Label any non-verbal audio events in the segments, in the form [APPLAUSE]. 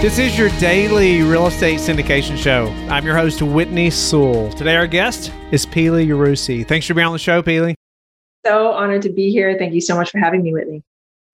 This is your daily real estate syndication show. I'm your host, Whitney Sewell. Today, our guest is Pili Yarusi. Thanks for being on the show, Pili. So honored to be here. Thank you so much for having me, Whitney.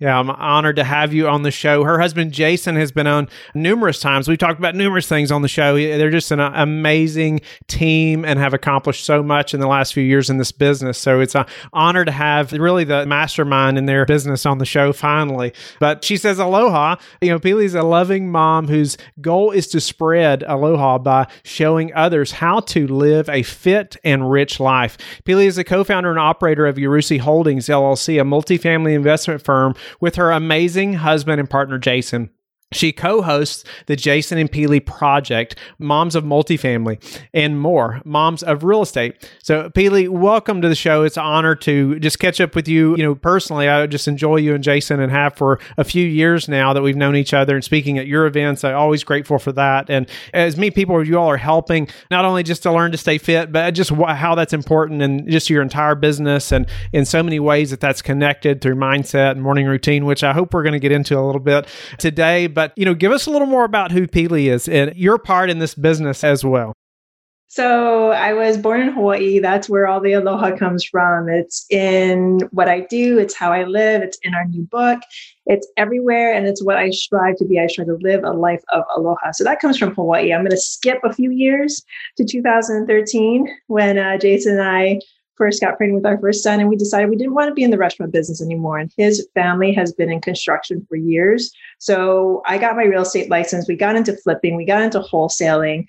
Yeah, I'm honored to have you on the show. Her husband Jason has been on numerous times. We've talked about numerous things on the show. They're just an amazing team and have accomplished so much in the last few years in this business. So it's an honor to have really the mastermind in their business on the show finally. But she says aloha. You know, Pili's a loving mom whose goal is to spread aloha by showing others how to live a fit and rich life. Pili is a co-founder and operator of Yarusi Holdings LLC, a multifamily investment firm with her amazing husband and partner, Jason. She co hosts the Jason and Pili Project, Moms of Multifamily, and more, Moms of Real Estate. So, Pili, welcome to the show. It's an honor to just catch up with you. You know, personally, I just enjoy you and Jason and have for a few years now that we've known each other and speaking at your events. I'm always grateful for that. And as me, people, you all are helping not only just to learn to stay fit, but just how that's important and just your entire business and in so many ways that that's connected through mindset and morning routine, which I hope we're going to get into a little bit today. But but you know, give us a little more about who Pili is and your part in this business as well. So I was born in Hawaii. That's where all the aloha comes from. It's in what I do. It's how I live. It's in our new book. It's everywhere, and it's what I strive to be. I strive to live a life of aloha. So that comes from Hawaii. I'm going to skip a few years to 2013 when uh, Jason and I first got pregnant with our first son and we decided we didn't want to be in the restaurant business anymore. And his family has been in construction for years. So i got my real estate license. We got into flipping. We got into wholesaling.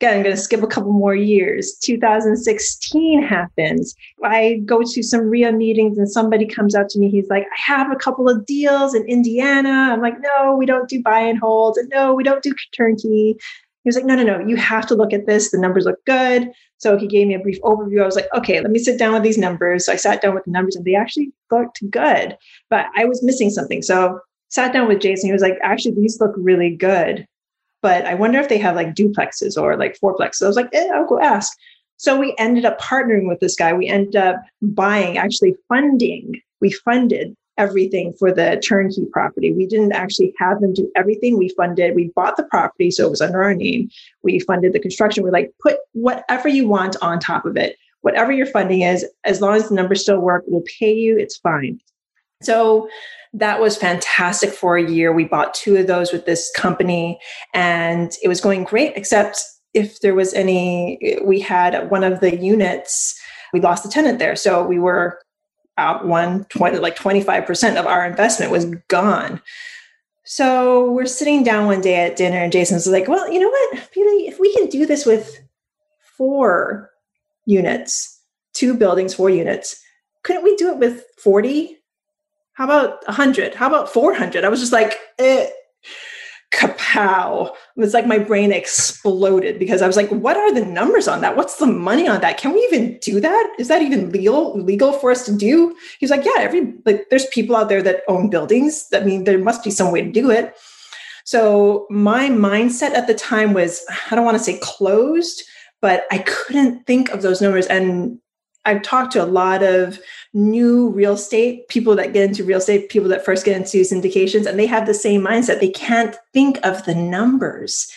Again i'm going to skip a couple more years. 2016 happens. I go to some REIA meetings and somebody comes out to me. He's like i have a couple of deals in indiana. I'm like no we don't do buy and hold. And no we don't do turnkey he was like, no, no, no, you have to look at this. The numbers look good. So he gave me a brief overview. I was like, okay, let me sit down with these numbers. So I sat down with the numbers and they actually looked good, but I was missing something. So sat down with Jason. He was like, actually, these look really good, but I wonder if they have like duplexes or like fourplexes. I was like, eh, I'll go ask. So we ended up partnering with this guy. We ended up buying, actually funding. We funded everything for the turnkey property. We didn't actually have them do everything. We funded, we bought the property, so it was under our name. We funded the construction. We're like, put whatever you want on top of it. Whatever your funding is, as long as the numbers still work, we'll pay you, it's fine. So that was fantastic for a year. We bought two of those with this company and it was going great, except if there was any, we had one of the units, we lost the tenant there. So we were out one 20 like 25% of our investment was gone. So we're sitting down one day at dinner and jason's like well you know what Pili, if we can do this with four units two buildings four units couldn't we do it with 40 how about 100 how about 400 i was just like eh kapow. It was like my brain exploded because I was like, what are the numbers on that? What's the money on that? Can we even do that? Is that even legal legal for us to do? He's like, yeah, every like there's people out there that own buildings. I mean, there must be some way to do it. So my mindset at the time was, I don't want to say closed, but I couldn't think of those numbers. And I've talked to a lot of new real estate people that get into real estate, people that first get into syndications, and they have the same mindset. They can't think of the numbers.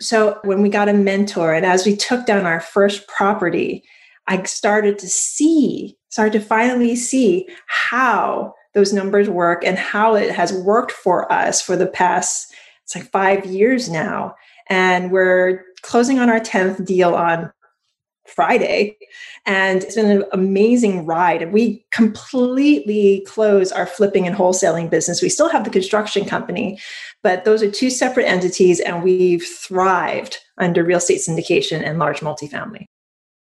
So when we got a mentor, and as we took down our first property, I started to see, started to finally see how those numbers work and how it has worked for us for the past, it's like five years now. And we're closing on our 10th deal on Friday. And it's been an amazing ride. And we completely close our flipping and wholesaling business. We still have the construction company, but those are two separate entities, and we've thrived under real estate syndication and large multifamily.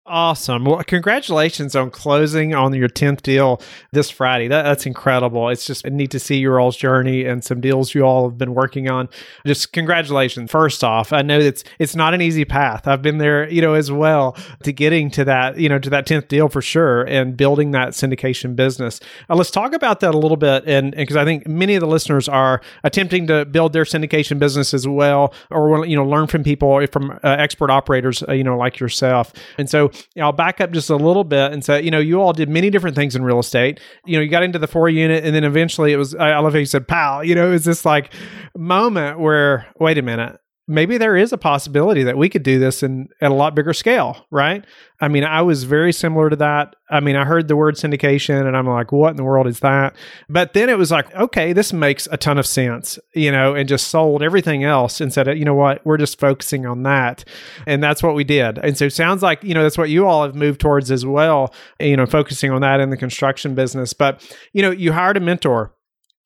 Awesome. Well, congratulations on closing on your 10th deal this Friday. That, that's incredible. It's just neat to see your all's journey and some deals you all have been working on. Just congratulations. First off, I know it's it's not an easy path. I've been there, you know, as well to getting to that, you know, to that 10th deal for sure and building that syndication business. Uh, let's talk about that a little bit and because I think many of the listeners are attempting to build their syndication business as well or you know, learn from people from uh, expert operators, uh, you know, like yourself. And so I'll back up just a little bit and say, you know, you all did many different things in real estate. You know, you got into the four unit and then eventually it was, I love how you said, pal, you know, it was this like moment where, wait a minute, maybe there is a possibility that we could do this in at a lot bigger scale, right? I mean, I was very similar to that. I mean, I heard the word syndication and I'm like, what in the world is that? But then it was like, okay, this makes a ton of sense, you know, and just sold everything else and said, you know what, we're just focusing on that. And that's what we did. And so it sounds like, you know, that's what you all have moved towards as well, you know, focusing on that in the construction business. But, you know, you hired a mentor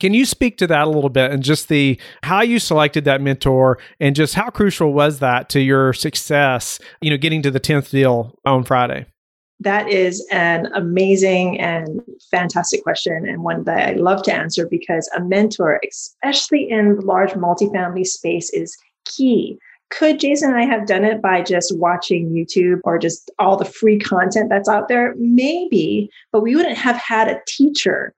can you speak to that a little bit and just the how you selected that mentor and just how crucial was that to your success, you know, getting to the 10th deal on Friday? That is an amazing and fantastic question, and one that I love to answer because a mentor, especially in the large multifamily space, is key. Could Jason and I have done it by just watching YouTube or just all the free content that's out there? Maybe, but we wouldn't have had a teacher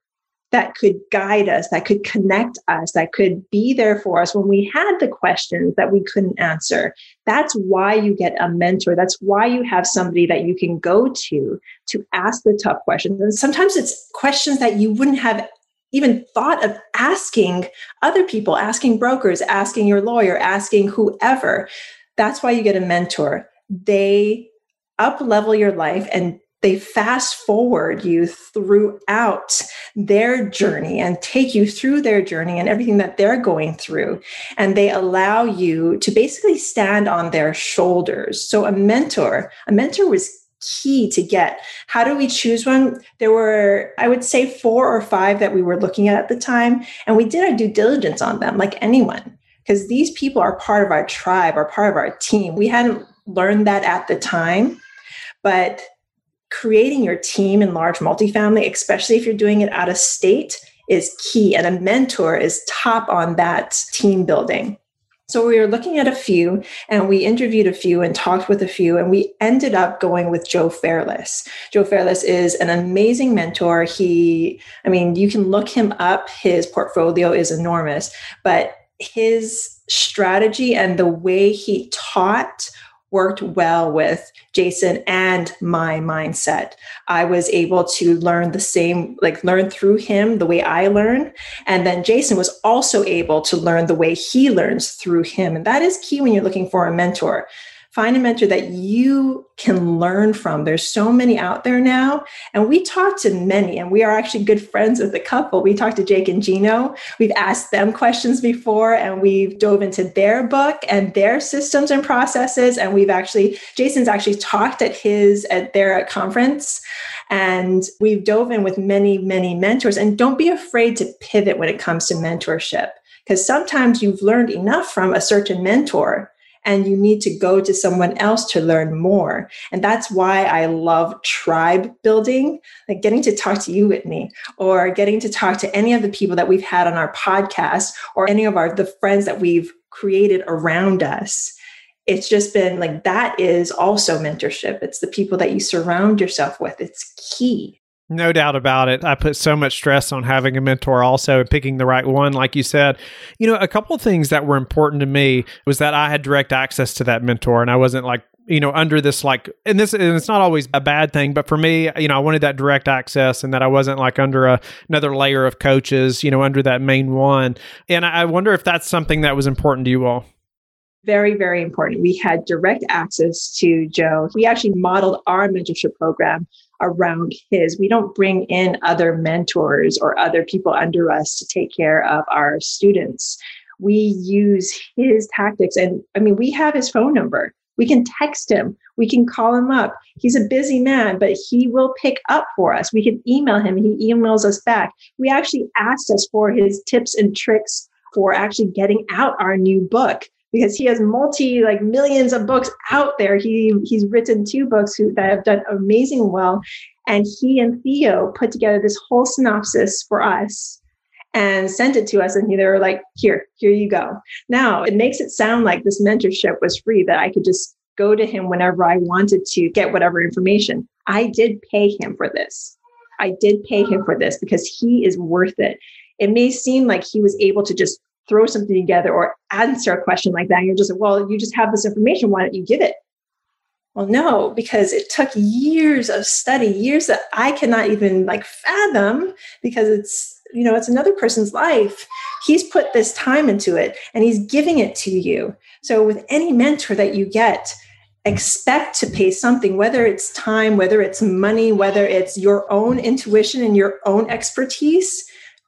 that could guide us, that could connect us, that could be there for us when we had the questions that we couldn't answer. That's why you get a mentor. That's why you have somebody that you can go to to ask the tough questions. And sometimes it's questions that you wouldn't have even thought of asking other people, asking brokers, asking your lawyer, asking whoever. That's why you get a mentor. They up level your life and they fast forward you throughout their journey and take you through their journey and everything that they're going through. And they allow you to basically stand on their shoulders. So, a mentor, a mentor was key to get. How do we choose one? There were, I would say, four or five that we were looking at at the time. And we did our due diligence on them, like anyone, because these people are part of our tribe, are part of our team. We hadn't learned that at the time. But creating your team in large multifamily, especially if you're doing it out of state, is key. And a mentor is top on that team building. So we were looking at a few and we interviewed a few and talked with a few, and we ended up going with Joe Fairless. Joe Fairless is an amazing mentor. He, I mean, you can look him up. His portfolio is enormous, but his strategy and the way he taught worked well with Jason and my mindset. I was able to learn the same, like learn through him the way I learn. And then Jason was also able to learn the way he learns through him. And that is key when you're looking for a mentor find a mentor that you can learn from. There's so many out there now. And we talk to many, and we are actually good friends with a couple. We talked to Jake and Gino. We've asked them questions before, and we've dove into their book and their systems and processes. And we've actually, Jason's actually talked at his, at their conference. And we've dove in with many, many mentors. And don't be afraid to pivot when it comes to mentorship because sometimes you've learned enough from a certain mentor and you need to go to someone else to learn more. And that's why I love tribe building, like getting to talk to you, Whitney, or getting to talk to any of the people that we've had on our podcast or any of our the friends that we've created around us. It's just been like that is also mentorship. It's the people that you surround yourself with. It's key. No doubt about it. I put so much stress on having a mentor also and picking the right one, like you said. You know, a couple of things that were important to me was that I had direct access to that mentor and I wasn't like you know under this like and this and it's not always a bad thing but for me you know i wanted that direct access and that i wasn't like under a, another layer of coaches you know under that main one and i wonder if that's something that was important to you all very, very important. We had direct access to Joe. We actually modeled our mentorship program around his. We don't bring in other mentors or other people under us to take care of our students. We use his tactics. And I mean, we have his phone number. We can text him. We can call him up. He's a busy man, but he will pick up for us. We can email him. He emails us back. We actually asked us for his tips and tricks for actually getting out our new book because he has multi like millions of books out there. He he's written two books who, that have done amazing well, and he and Theo put together this whole synopsis for us and sent it to us. And they were like, "Here, here you go." Now it makes it sound like this mentorship was free that I could just go to him whenever I wanted to get whatever information. I did pay him for this. I did pay him for this because he is worth it. It may seem like he was able to just throw something together or answer a question like that. And you're just like, well, you just have this information. Why don't you give it? Well, no, because it took years of study, years that I cannot even like fathom because it's, you know, it's another person's life. He's put this time into it and he's giving it to you. So with any mentor that you get, expect to pay something, whether it's time, whether it's money, whether it's your own intuition and your own expertise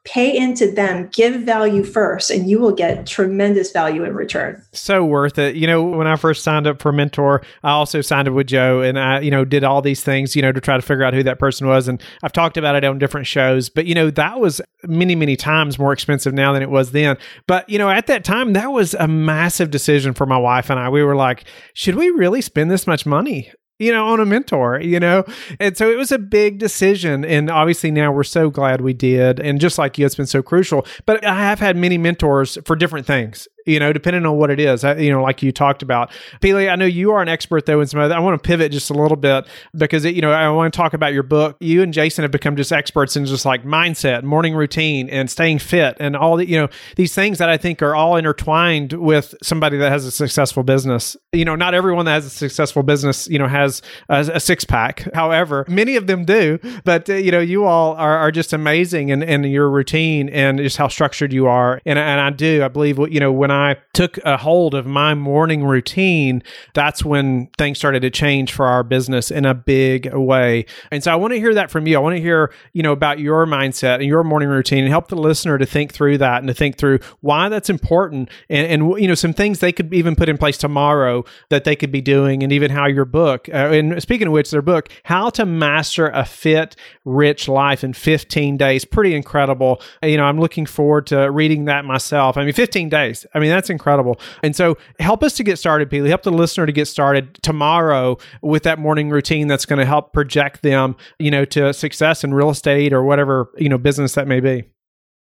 pay into them, give value first, and you will get tremendous value in return. So worth it. You know, when I first signed up for Mentor, I also signed up with Joe and I, you know, did all these things, you know, to try to figure out who that person was. And I've talked about it on different shows, but, you know, that was many, many times more expensive now than it was then. But, you know, at that time, that was a massive decision for my wife and I. We were like, should we really spend this much money? You know, on a mentor, you know? And so it was a big decision. And obviously now we're so glad we did. And just like you, it's been so crucial. But I have had many mentors for different things you know, depending on what it is, you know, like you talked about. Pili, I know you are an expert though in some other, I want to pivot just a little bit because, it, you know, I want to talk about your book. You and Jason have become just experts in just like mindset, morning routine and staying fit and all the, you know, these things that I think are all intertwined with somebody that has a successful business. You know, not everyone that has a successful business, you know, has a, a six pack. However, many of them do, but, uh, you know, you all are, are just amazing in, in your routine and just how structured you are. And, and I do, I believe, you know, when I took a hold of my morning routine, that's when things started to change for our business in a big way. And so I want to hear that from you. I want to hear, you know, about your mindset and your morning routine and help the listener to think through that and to think through why that's important and, and you know, some things they could even put in place tomorrow that they could be doing and even how your book, uh, and speaking of which, their book, How to Master a Fit, Rich Life in 15 Days, pretty incredible. You know, I'm looking forward to reading that myself. I mean, 15 days. I mean, that's incredible. And so help us to get started, Pili. Help the listener to get started tomorrow with that morning routine that's going to help project them, you know, to success in real estate or whatever, you know, business that may be.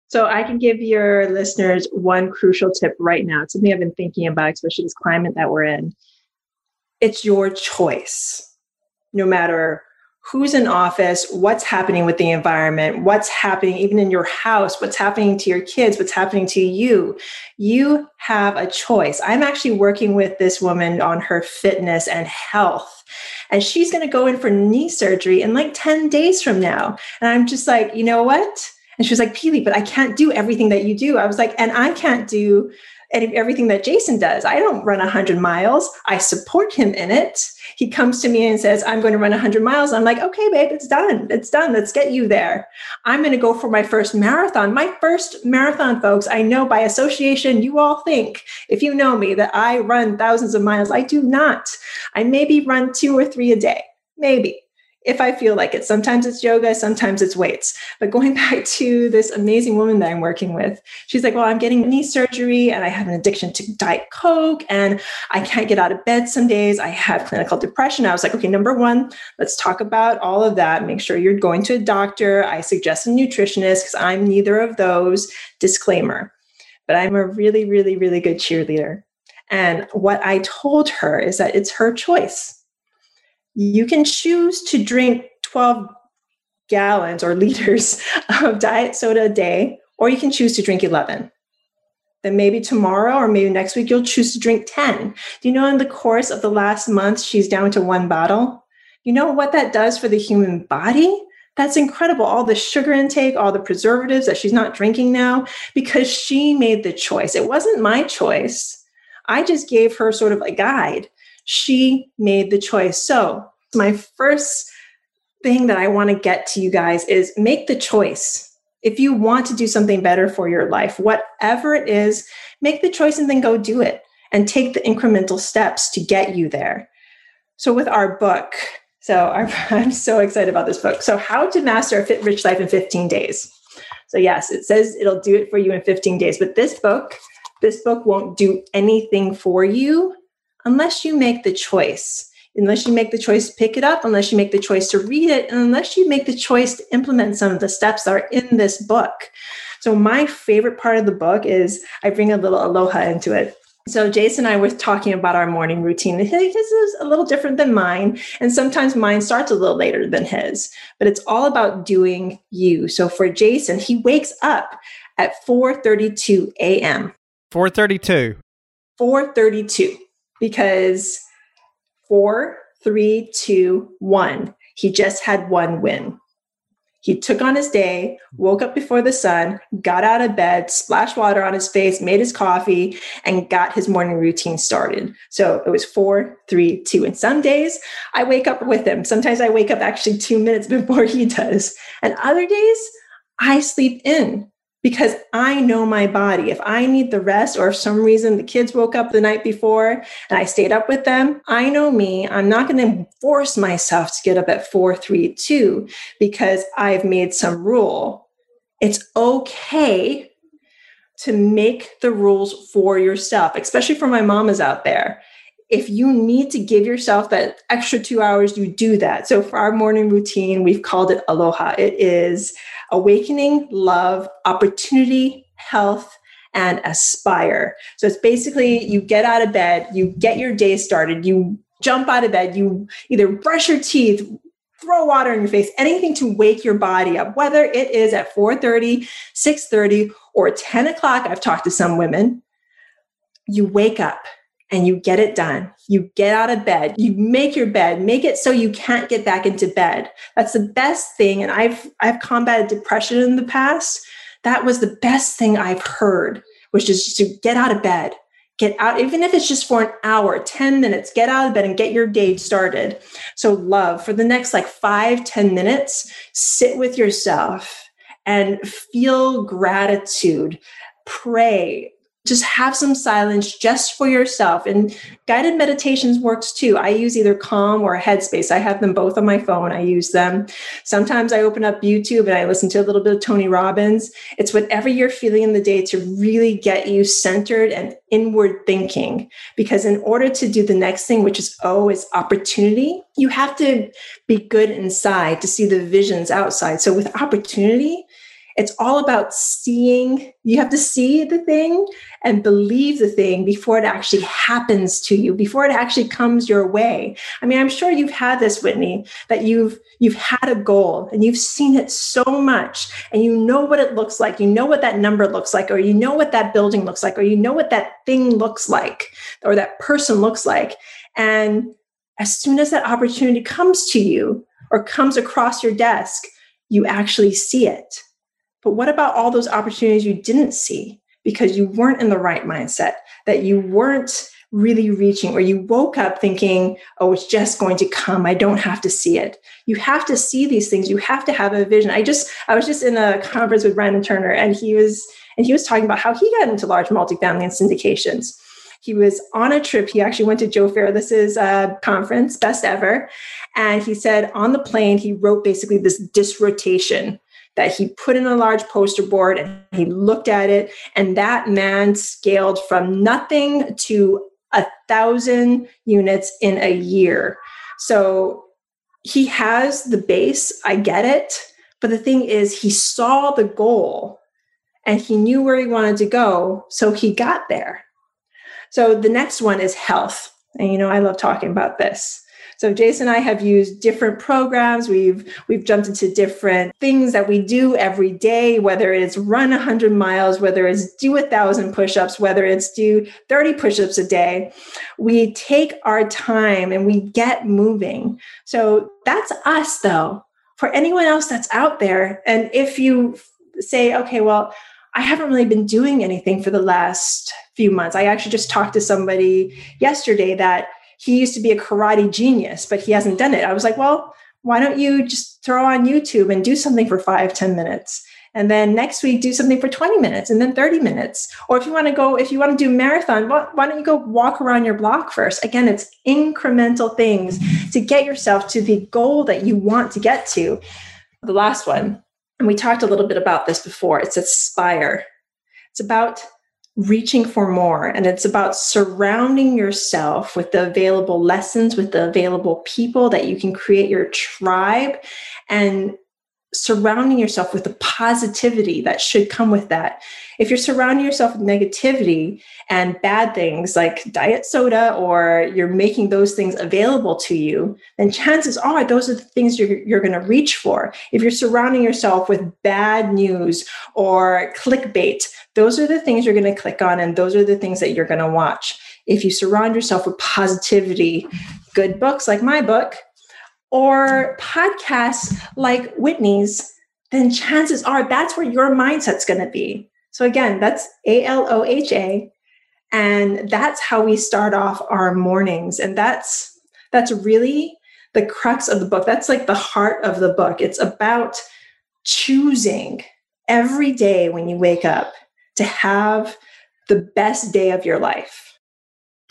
So I can give your listeners one crucial tip right now. It's something I've been thinking about, especially this climate that we're in. It's your choice. No matter who's in office, what's happening with the environment, what's happening even in your house, what's happening to your kids, what's happening to you. You have a choice. I'm actually working with this woman on her fitness and health. And she's going to go in for knee surgery in like 10 days from now. And I'm just like, you know what? And she was like, Pili, but I can't do everything that you do. I was like, and I can't do everything that Jason does. I don't run 100 miles. I support him in it. He comes to me and says, I'm going to run 100 miles. I'm like, okay, babe, it's done. It's done. Let's get you there. I'm going to go for my first marathon. My first marathon, folks, I know by association, you all think, if you know me, that I run thousands of miles. I do not. I maybe run two or three a day, maybe if I feel like it. Sometimes it's yoga, sometimes it's weights. But going [LAUGHS] back to this amazing woman that I'm working with, she's like, Well, I'm getting knee surgery and I have an addiction to Diet Coke and I can't get out of bed some days. I have clinical depression. I was like, Okay, number one, let's talk about all of that. Make sure you're going to a doctor. I suggest a nutritionist because I'm neither of those. Disclaimer. But I'm a really, really, really good cheerleader. And what I told her is that it's her choice you can choose to drink 12 gallons or [LAUGHS] liters of diet soda a day, or you can choose to drink 11. Then maybe tomorrow or maybe next week, you'll choose to drink 10. Do you know in the course of the last month, she's down to one bottle? You know what that does for the human body? That's incredible. All the sugar intake, all the preservatives that she's not drinking now because she made the choice. It wasn't my choice. I just gave her sort of a guide she made the choice. So, my first thing that I want to get to you guys is make the choice. If you want to do something better for your life, whatever it is, make the choice and then go do it and take the incremental steps to get you there. So, with our book, so I'm [LAUGHS] so excited about this book. So, How to Master a Fit Rich Life in 15 Days. So, yes, it says it'll do it for you in 15 days, but this book this book won't do anything for you unless you make the choice. Unless you make the choice to pick it up, unless you make the choice to read it, and unless you make the choice to implement some of the steps that are in this book. So, my favorite part of the book is I bring a little aloha into it. So Jason and I were talking about our morning routine. His is a little different than mine, and sometimes mine starts a little later than his. But it's all about doing you. So for Jason, he wakes up at 4:32 a.m. 4:32. 4:32 because four, three, two, one. He just had one win. He took on his day, woke up before the sun, got out of bed, splashed water on his face, made his coffee, and got his morning routine started. So it was four, three, two. And some days I wake up with him. Sometimes I wake up actually two minutes [LAUGHS] before he does. And other days I sleep in because I know my body. If I need the rest, or if some reason the kids woke up the night before and I stayed up with them, I know me. I'm not going to force myself to get up at 432 because I've made some rule. It's okay to make the rules for yourself, especially for my mamas out there if you need to give yourself that extra two hours, you do that. So for our morning routine, we've called it Aloha. It is awakening, love, opportunity, health, and aspire. So it's basically you get out of bed, you get your day started, you jump out of bed, you either brush your teeth, throw water in your face, anything to wake your body up, whether it is at 4:30, 6:30, or 10 o'clock. I've talked to some women. You wake up and you get it done. You get out of bed, you make your bed, make it so you can't get back into bed. That's the best thing. And I've I've combated depression in the past. That was the best thing I've heard, which is to get out of bed. Get out, even if it's just for an hour, 10 minutes, get out of bed and get your day started. So, love for the next like five, 10 minutes, sit with yourself and feel gratitude pray just have some silence just for yourself. And guided meditations works too. I use either calm or headspace. I have them both on my phone. I use them. Sometimes i open up youtube and i listen to a little bit of tony robbins. It's whatever you're feeling in the day to really get you centered and inward thinking. Because in order to do the next thing which is o is opportunity you have to be good inside to see the visions outside. So with opportunity it's all about seeing, you have to see the thing and believe the thing before it actually happens to you, before it actually comes your way. I mean, I'm sure you've had this, Whitney, that you've you've had a goal and you've seen it so much and you know what it looks like. You know what that number looks like, or you know what that building looks like, or you know what that thing looks like, or that person looks like. And as soon as that opportunity comes to you or comes across your desk, you actually see it but what about all those opportunities you didn't see because you weren't in the right mindset, that you weren't really reaching, or you woke up thinking, oh, it's just going to come. I don't have to see it. You have to see these things. You have to have a vision. I just, I was just in a conference with Brandon Turner and he was, and he was talking about how he got into large multifamily and syndications. He was on a trip. He actually went to Joe Fairless's uh, conference, best ever. And he said on the plane, he wrote basically this disrotation that he put in a large poster board and he looked at it. And that man scaled from nothing to a thousand units in a year. So he has the base i get it. But the thing is he saw the goal and he knew where he wanted to go. So he got there. So the next one is health. And you know i love talking about this so Jason and I have used different programs. We've we've jumped into different things that we do every day, whether it's run 100 miles, whether it's do a thousand push-ups, whether it's do 30 push-ups a day. We take our time and we get moving. So that's us though. For anyone else that's out there, and if you say, okay, well, I haven't really been doing anything for the last few months. I actually just talked to somebody yesterday that he used to be a karate genius, but he hasn't done it. I was like, well, why don't you just throw on YouTube and do something for five, ten minutes? And then next week, do something for 20 minutes and then 30 minutes. Or if you want to go, if you want to do marathon, why, why don't you go walk around your block first? Again, it's incremental things to get yourself to the goal that you want to get to. The last one, and we talked a little bit about this before, it's aspire. It's about reaching for more. And it's about surrounding yourself with the available lessons, with the available people that you can create your tribe and surrounding yourself with the positivity that should come with that. If you're surrounding yourself with negativity and bad things like diet soda, or you're making those things available to you, then chances are those are the things you're, you're going to reach for. If you're surrounding yourself with bad news or clickbait, those are the things you're going to click on, and those are the things that you're going to watch. If you surround yourself with positivity, good books like my book, or podcasts like Whitney's, then chances are that's where your mindset's going to be. So again, that's A L O H A and that's how we start off our mornings and that's that's really the crux of the book. That's like the heart of the book. It's about choosing every day when you wake up to have the best day of your life.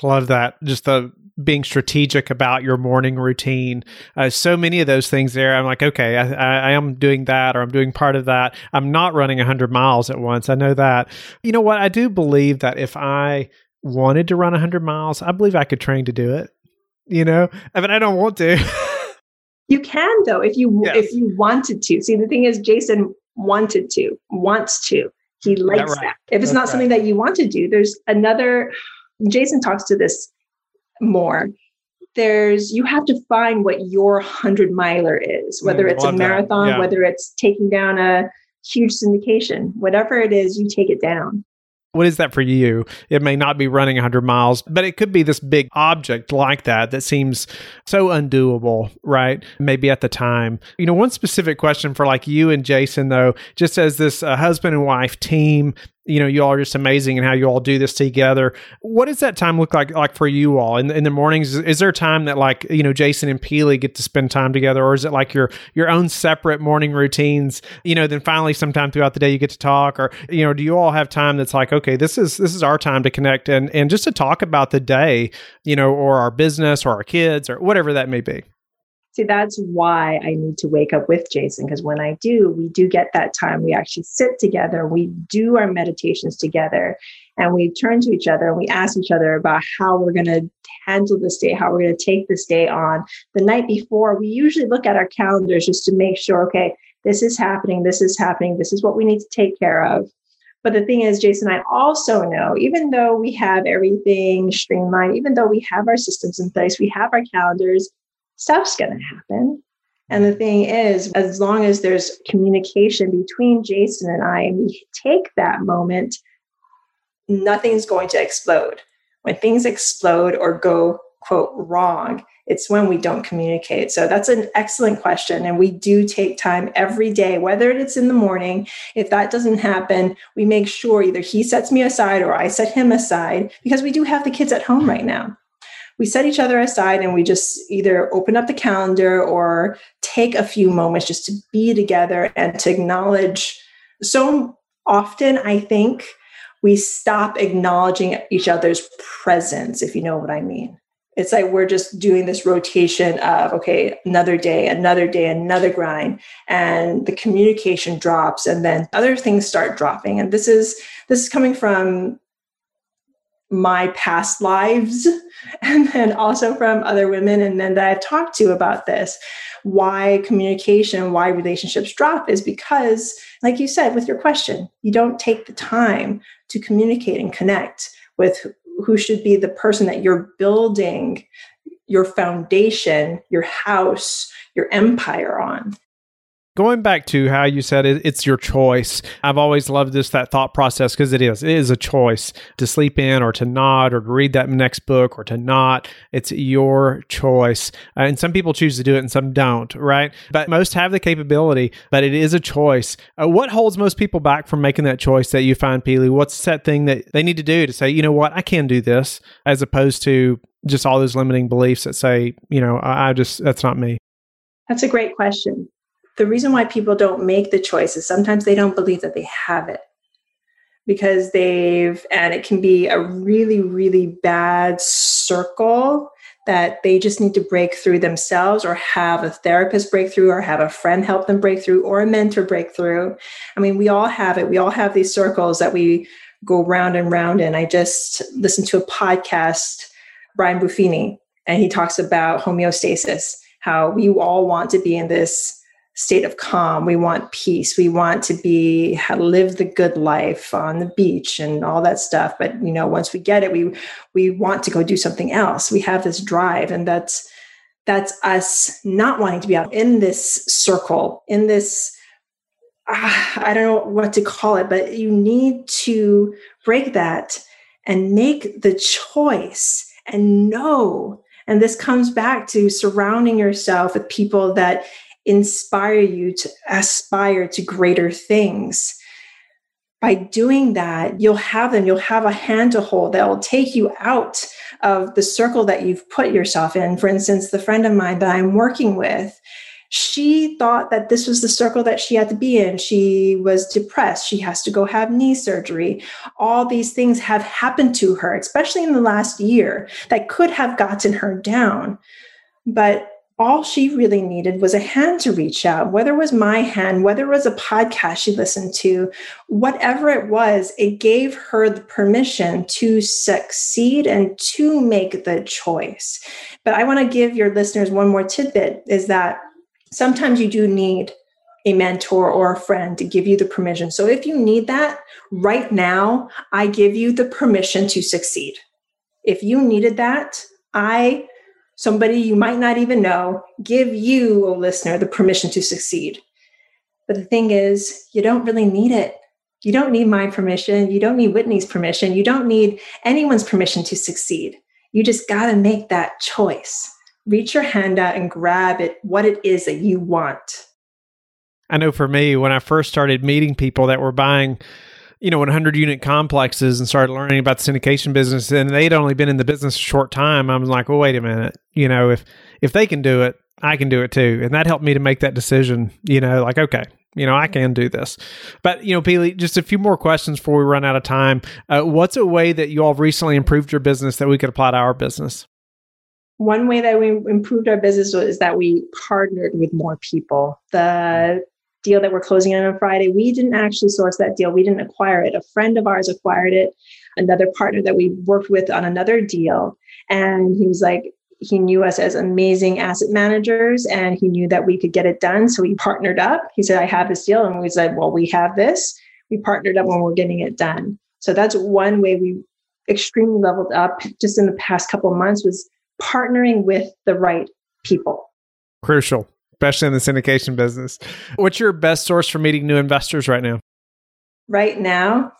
Love that. Just the being strategic about your morning routine. Uh, so many of those things there. I'm like, okay, I, I, I, am doing that or I'm doing part of that. I'm not running 100 miles at once. I know that. You know what? I do believe that if I wanted to run 100 miles, I believe I could train to do it. You know, I mean, I don't want to. [LAUGHS] you can though if you yes. if you wanted to. See, the thing is, Jason wanted to, wants to. He likes that. If it's That's not right. something that you want to do, there's another. Jason talks to this more there's you have to find what your 100 miler is whether mm, it's a marathon yeah. whether it's taking down a huge syndication whatever it is you take it down what is that for you? It may not be running 100 miles, but it could be this big object like that that seems so undoable, right? Maybe at the time. You know, one specific question for like you and Jason, though, just as this uh, husband and wife team, you know, you all are just amazing and how you all do this together. What does that time look like like for you all in, in the mornings? Is, there a time that like, you know, Jason and Pili get to spend time together or is it like your your own separate morning routines? You know, then finally sometime throughout the day you get to talk or you know, do you all have time that's like, okay, this is this is our time to connect and and just to talk about the day, you know, or our business or our kids or whatever that may be? See, that's why I need to wake up with Jason because when I do, we do get that time. We actually sit together, we do our meditations together, and we turn to each other and we ask each other about how we're going to handle this day, how we're going to take this day on. The night before, we usually look at our calendars just to make sure, okay, this is happening, this is happening, this is what we need to take care of. But the thing is, Jason, I also know, even though we have everything streamlined, even though we have our systems in place, we have our calendars, stuff's going to happen. And the thing is, as long as there's communication between Jason and I, and we take that moment, nothing's going to explode. When things explode or go, quote, wrong, it's when we don't communicate. So that's an excellent question. And we do take time every day, whether it's in the morning. If that doesn't happen, we make sure either he sets me aside or I set him aside because we do have the kids at home right now we set each other aside and we just either open up the calendar or take a few moments just to be together and to acknowledge. So often, I think we stop acknowledging each other's presence, if you know what I mean. It's like we're just doing this rotation of, okay, another day, another day, another grind, and the communication drops, and then other things start dropping. And this is this is coming from my past lives [LAUGHS] and then also from other women and then that I've talked to about this why communication why relationships drop is because like you said with your question you don't take the time to communicate and connect with who should be the person that you're building your foundation your house your empire on Going back to how you said it, it's your choice. I've always loved this that thought process because it is. It is a choice to sleep in or to not or to read that next book or to not. It's your choice. Uh, and some people choose to do it and some don't, right? But most have the capability, but it is a choice. Uh, what holds most people back from making that choice that you find, Pili? What's that thing that they need to do to say, you know what, I can do this, as opposed to just all those limiting beliefs that say, you know, I, I just, that's not me? That's a great question the reason why people don't make the choice is sometimes they don't believe that they have it. Because they've and it can be a really really bad circle that they just need to break through themselves or have a therapist break through or have a friend help them break through or a mentor break through. I mean we all have it. We all have these circles that we go round and round. And I just listened to a podcast, Brian Buffini, and he talks about homeostasis, how we all want to be in this state of calm. We want peace. We want to be live the good life on the beach and all that stuff. But you know, once we get it, we we want to go do something else. We have this drive, and that's that's us not wanting to be out in this circle, in this uh, I don't know what to call it, but you need to break that and make the choice and know. And this comes back to surrounding yourself with people that inspire you to aspire to greater things. By doing that, you'll have them, you'll have a hand to hold that will take you out of the circle that you've put yourself in. For instance, the friend of mine that I'm working with, she thought that this was the circle that she had to be in. She was depressed. She has to go have knee surgery. All these things have happened to her, especially in the last year, that could have gotten her down. But all she really needed was a hand to reach out, whether it was my hand, whether it was a podcast she listened to, whatever it was, it gave her the permission to succeed and to make the choice. But I want to give your listeners one more tidbit is that sometimes you do need a mentor or a friend to give you the permission. So if you need that right now, I give you the permission to succeed. If you needed that, I somebody you might not even know, give you, a listener, the permission to succeed. But the thing is, you don't really need it. You don't need my permission. You don't need Whitney's permission. You don't need anyone's permission to succeed. You just got to make that choice. Reach your hand out and grab it, what it is that you want. I know for me, when I first started meeting people that were buying you know, 100 unit complexes and started learning about the syndication business. And they'd only been in the business a short time. I was like, well, wait a minute. You know, if if they can do it, I can do it too. And that helped me to make that decision. You know, like okay, you know, I can do this. But you know, Pili, just a few more questions before we run out of time. Uh, what's a way that you all recently improved your business that we could apply to our business? One way that we improved our business was that we partnered with more people. The deal that we're closing on on Friday, we didn't actually source that deal. We didn't acquire it. A friend of ours acquired it, another partner that we worked with on another deal. And he was like, he knew us as amazing asset managers and he knew that we could get it done. So we partnered up. He said, I have this deal. And we said, Well, we have this. We partnered up when we're getting it done. So that's one way we extremely leveled up just in the past couple of months was partnering with the right people. Crucial especially in the syndication business. What's your best source for meeting new investors right now? Right now,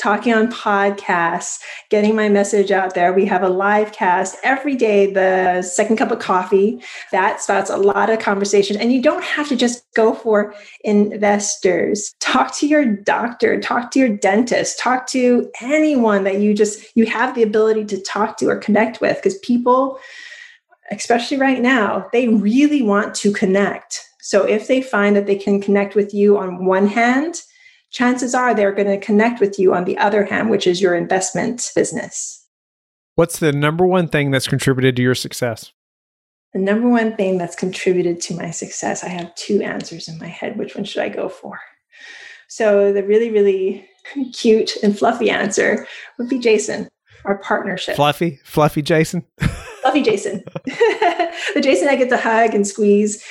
talking on podcasts, getting my message out there. We have a live cast every day, the second cup of coffee. That starts a lot of conversation. And you don't have to just go for investors. Talk to your doctor, talk to your dentist, talk to anyone that you just you have the ability to talk to or connect with because people especially right now, they really want to connect. So if they find that they can connect with you on one hand, chances are they're going to connect with you on the other hand, which is your investment business. What's the number one thing that's contributed to your success? The number one thing that's contributed to my success, I have two answers in my head. Which one should I go for? So, the really, really cute and fluffy answer would be Jason, our partnership. Fluffy, fluffy Jason. [LAUGHS] Fluffy Jason. [LAUGHS] the Jason I get to hug and squeeze.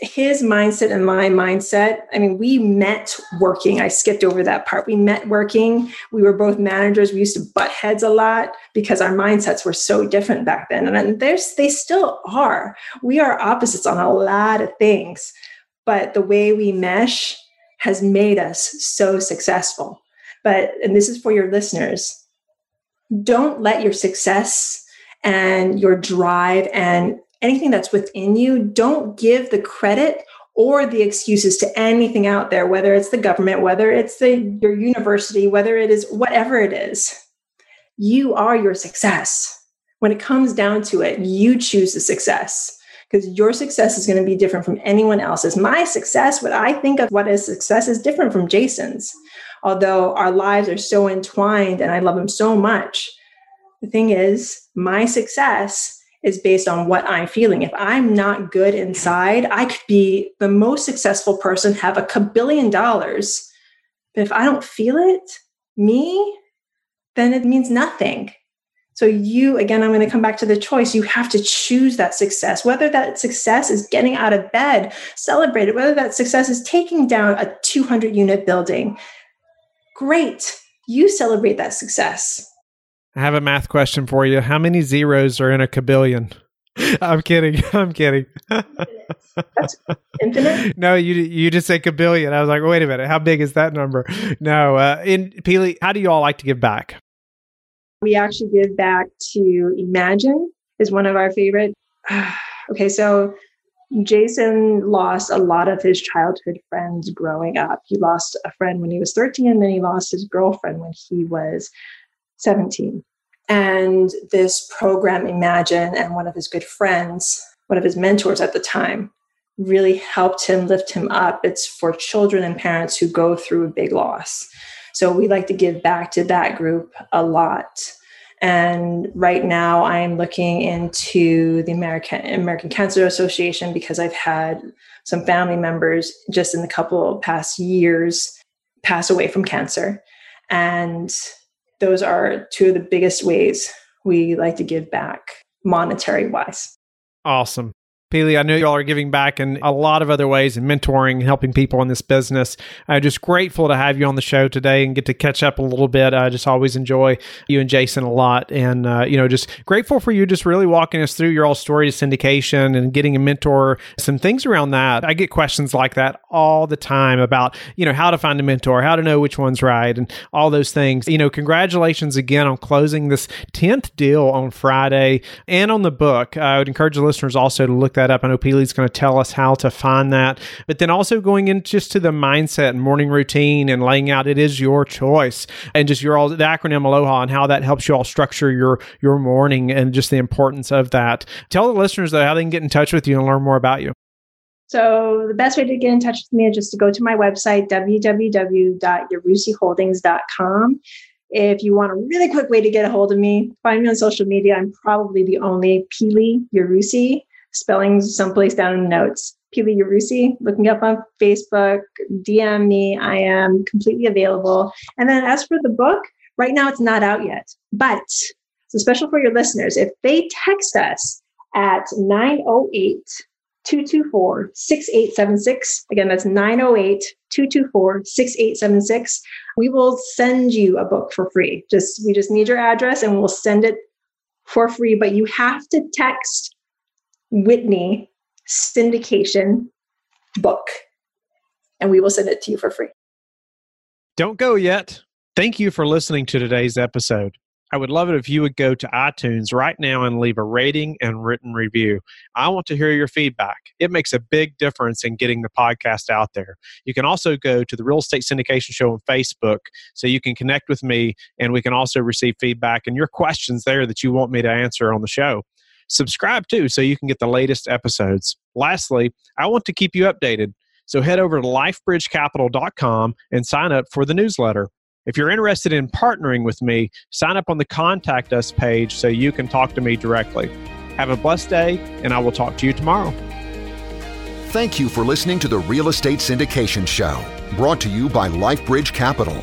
His mindset and my mindset. I mean, we met working. I skipped over that part. We met working. We were both managers. We used to butt heads a lot because our mindsets were so different back then. And there's they still are. We are opposites on a lot of things. But the way we mesh has made us so successful. But, and this is for your listeners, don't let your success and your drive and anything that's within you, don't give the credit or the excuses to anything out there, whether it's the government, whether it's the, your university, whether it is whatever it is. You are your success. When it comes down to it, you choose the success because your success is going to be different from anyone else's. My success, what I think of what is success, is different from Jason's. Although our lives are so entwined and I love him so much, the thing is, my success is based on what I'm feeling. If I'm not good inside, I could be the most successful person, have a billion dollars. But if I don't feel it, me, then it means nothing. So, you, again, I'm going to come back to the choice. You have to choose that success, whether that success is getting out of bed, celebrate it, whether that success is taking down a 200 unit building. Great. You celebrate that success. I have a math question for you. How many zeros are in a kabillion? [LAUGHS] I'm kidding. [LAUGHS] I'm kidding. That's infinite. [LAUGHS] no, you you just say kabillion. I was like, wait a minute, how big is that number? No, uh, in Pili, how do you all like to give back? We actually give back to Imagine is one of our favorite. [SIGHS] okay, so Jason lost a lot of his childhood friends growing up. He lost a friend when he was 13, and then he lost his girlfriend when he was 17. And this program, Imagine, and one of his good friends, one of his mentors at the time, really helped him lift him up. It's for children and parents who go through a big loss. So we like to give back to that group a lot. And right now I'm looking into the American American Cancer Association because I've had some family members just in the couple past years pass away from cancer. And those are two of the biggest ways we like to give back monetary wise. Awesome. Pili, I know y'all are giving back in a lot of other ways and mentoring and helping people in this business. I'm just grateful to have you on the show today and get to catch up a little bit. I just always enjoy you and Jason a lot. And, uh, you know, just grateful for you just really walking us through your all story to syndication and getting a mentor, some things around that. I get questions like that all the time about, you know, how to find a mentor, how to know which one's right, and all those things. You know, congratulations again on closing this 10th deal on Friday and on the book. I would encourage the listeners also to look that up. I know Pili's going to tell us how to find that, but then also going into just to the mindset and morning routine and laying out it is your choice and just your all the acronym Aloha and how that helps you all structure your your morning and just the importance of that. Tell the listeners though how they can get in touch with you and learn more about you. So the best way to get in touch with me is just to go to my website, www.yarusiholdings.com. If you want a really quick way to get a hold of me, find me on social media. I'm probably the only Pili Yarusi spellings someplace down in notes. Pili Yarusi, looking up on Facebook, DM me. I am completely available. And then as for the book, right now it's not out yet, but a special for your listeners. If they text us at 908 224 6876, again, that's 908 224 6876, we will send you a book for free. Just we just need your address and we'll send it for free, but you have to text Whitney syndication book, and we will send it to you for free. Don't go yet. Thank you for listening to today's episode. I would love it if you would go to iTunes right now and leave a rating and written review. I want to hear your feedback. It makes a big difference in getting the podcast out there. You can also go to the Real Estate Syndication Show on Facebook so you can connect with me and we can also receive feedback and your questions there that you want me to answer on the show subscribe too so you can get the latest episodes. Lastly, I want to keep you updated. So head over to lifebridgecapital.com and sign up for the newsletter. If you're interested in partnering with me, sign up on the contact us page so you can talk to me directly. Have a blessed day, and I will talk to you tomorrow. Thank you for listening to the Real Estate Syndication Show, brought to you by LifeBridge Capital.